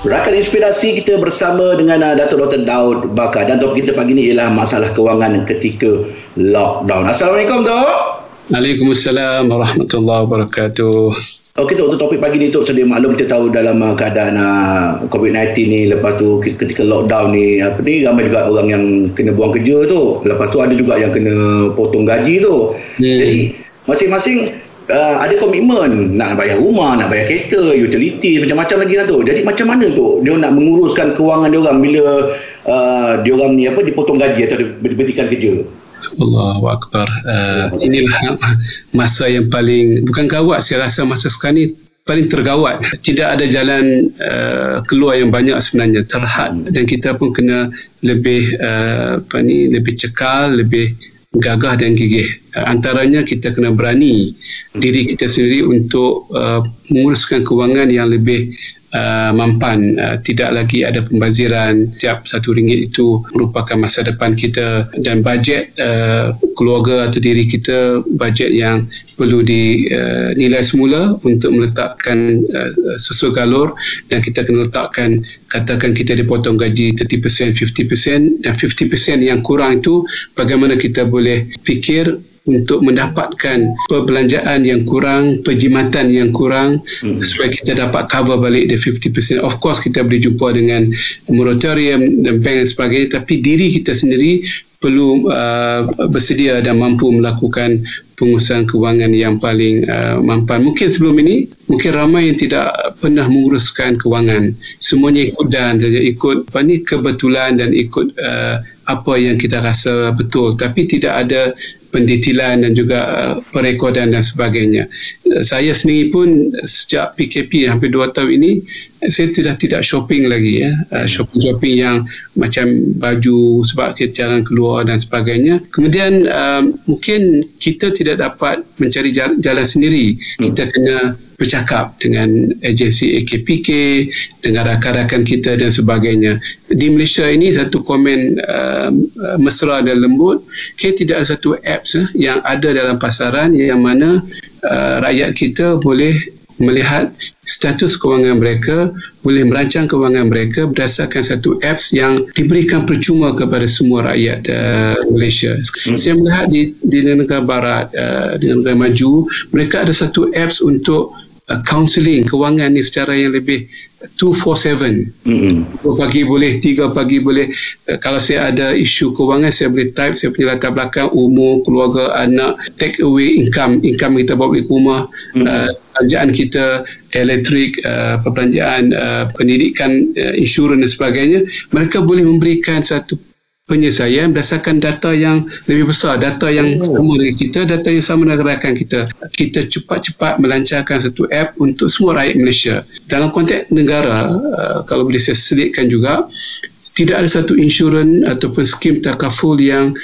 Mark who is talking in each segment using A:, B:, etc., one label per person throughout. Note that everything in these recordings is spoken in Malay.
A: Rakan inspirasi kita bersama dengan uh, Datuk Dr. Daud Bakar dan topik kita pagi ni ialah masalah kewangan ketika lockdown. Assalamualaikum Dok.
B: Waalaikumsalam warahmatullahi wabarakatuh.
A: Okey tu untuk topik pagi ni tu sedia maklum kita tahu dalam uh, keadaan uh, COVID-19 ni lepas tu ketika lockdown ni apa ni ramai juga orang yang kena buang kerja tu. Lepas tu ada juga yang kena potong gaji tu. Hmm. Jadi masing-masing uh, ada komitmen nak bayar rumah, nak bayar kereta, utility macam-macam lagi lah tu. Jadi macam mana tu dia nak menguruskan kewangan dia orang bila uh, dia orang ni apa dipotong gaji atau diberhentikan kerja?
B: Allahu akbar. Uh, inilah masa yang paling bukan gawat saya rasa masa sekarang ni paling tergawat. Tidak ada jalan uh, keluar yang banyak sebenarnya terhad dan kita pun kena lebih uh, apa ni lebih cekal, lebih gagah dan gigih. Antaranya kita kena berani diri kita sendiri untuk uh, menguruskan kewangan yang lebih uh, mampan. Uh, tidak lagi ada pembaziran. Setiap satu ringgit itu merupakan masa depan kita. Dan bajet uh, keluarga atau diri kita bajet yang perlu dinilai uh, semula untuk meletakkan uh, sesuai galur. Dan kita kena letakkan katakan kita dipotong gaji 30% 50% dan 50% yang kurang itu bagaimana kita boleh fikir untuk mendapatkan perbelanjaan yang kurang, perjimatan yang kurang hmm. supaya kita dapat cover balik the 50%. Of course kita boleh jumpa dengan moratorium dan bank dan sebagainya tapi diri kita sendiri perlu uh, bersedia dan mampu melakukan pengurusan kewangan yang paling uh, mampan. Mungkin sebelum ini, mungkin ramai yang tidak pernah menguruskan kewangan. Semuanya ikut dan saja ikut apa ni kebetulan dan ikut uh, apa yang kita rasa betul. Tapi tidak ada pendetilan dan juga uh, perekodan dan sebagainya. Uh, saya sendiri pun sejak PKP hampir dua tahun ini saya sudah tidak shopping lagi ya. Uh, shopping shopping yang macam baju sebab kita jangan keluar dan sebagainya. Kemudian uh, mungkin kita tidak dapat mencari jalan, jalan sendiri. Kita kena bercakap dengan agensi AKPK dengan rakan-rakan kita dan sebagainya di Malaysia ini satu komen uh, mesra dan lembut kita tidak ada satu apps uh, yang ada dalam pasaran yang mana uh, rakyat kita boleh melihat status kewangan mereka, boleh merancang kewangan mereka berdasarkan satu apps yang diberikan percuma kepada semua rakyat uh, Malaysia. Hmm. Saya melihat di, di negara barat, uh, di negara maju, mereka ada satu apps untuk counselling kewangan ni secara yang lebih 247 mm-hmm. dua pagi boleh tiga pagi boleh uh, kalau saya ada isu kewangan saya boleh type saya punya latar belakang umur keluarga anak take away income income kita bawa balik rumah mm-hmm. uh, perbelanjaan kita elektrik uh, perbelanjaan uh, pendidikan uh, insurans dan sebagainya mereka boleh memberikan satu penyelesaian berdasarkan data yang lebih besar data yang oh. sama dengan kita data yang sama dengan rakan kita kita cepat-cepat melancarkan satu app untuk semua rakyat Malaysia dalam konteks negara uh, kalau boleh saya selitkan juga tidak ada satu insurans ataupun skim takaful yang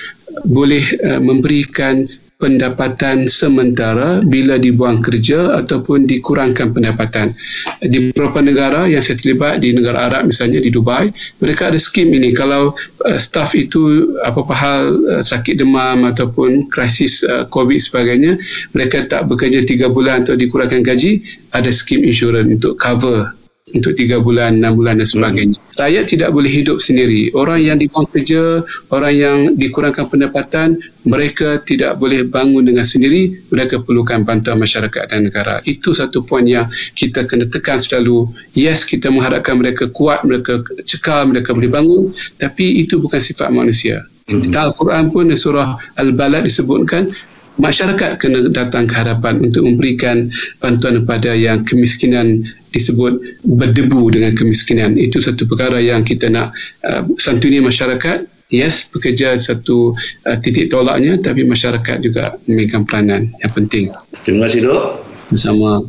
B: boleh uh, memberikan pendapatan sementara bila dibuang kerja ataupun dikurangkan pendapatan. Di beberapa negara yang saya terlibat di negara Arab misalnya di Dubai, mereka ada skim ini kalau uh, staff itu apa-apa hal uh, sakit demam ataupun krisis uh, COVID sebagainya, mereka tak bekerja 3 bulan atau dikurangkan gaji, ada skim insurans untuk cover untuk tiga bulan, enam bulan dan sebagainya. Hmm. Rakyat tidak boleh hidup sendiri. Orang yang dibuang kerja, orang yang dikurangkan pendapatan, mereka tidak boleh bangun dengan sendiri. Mereka perlukan bantuan masyarakat dan negara. Itu satu poin yang kita kena tekan selalu. Yes, kita mengharapkan mereka kuat, mereka cekal, mereka boleh bangun. Tapi itu bukan sifat manusia. Hmm. Dalam Al-Quran pun surah Al-Balad disebutkan masyarakat kena datang ke hadapan untuk memberikan bantuan kepada yang kemiskinan disebut berdebu dengan kemiskinan. Itu satu perkara yang kita nak uh, santuni masyarakat. Yes bekerja satu uh, titik tolaknya tapi masyarakat juga memegang peranan yang penting.
A: Terima kasih dok.
B: Bersama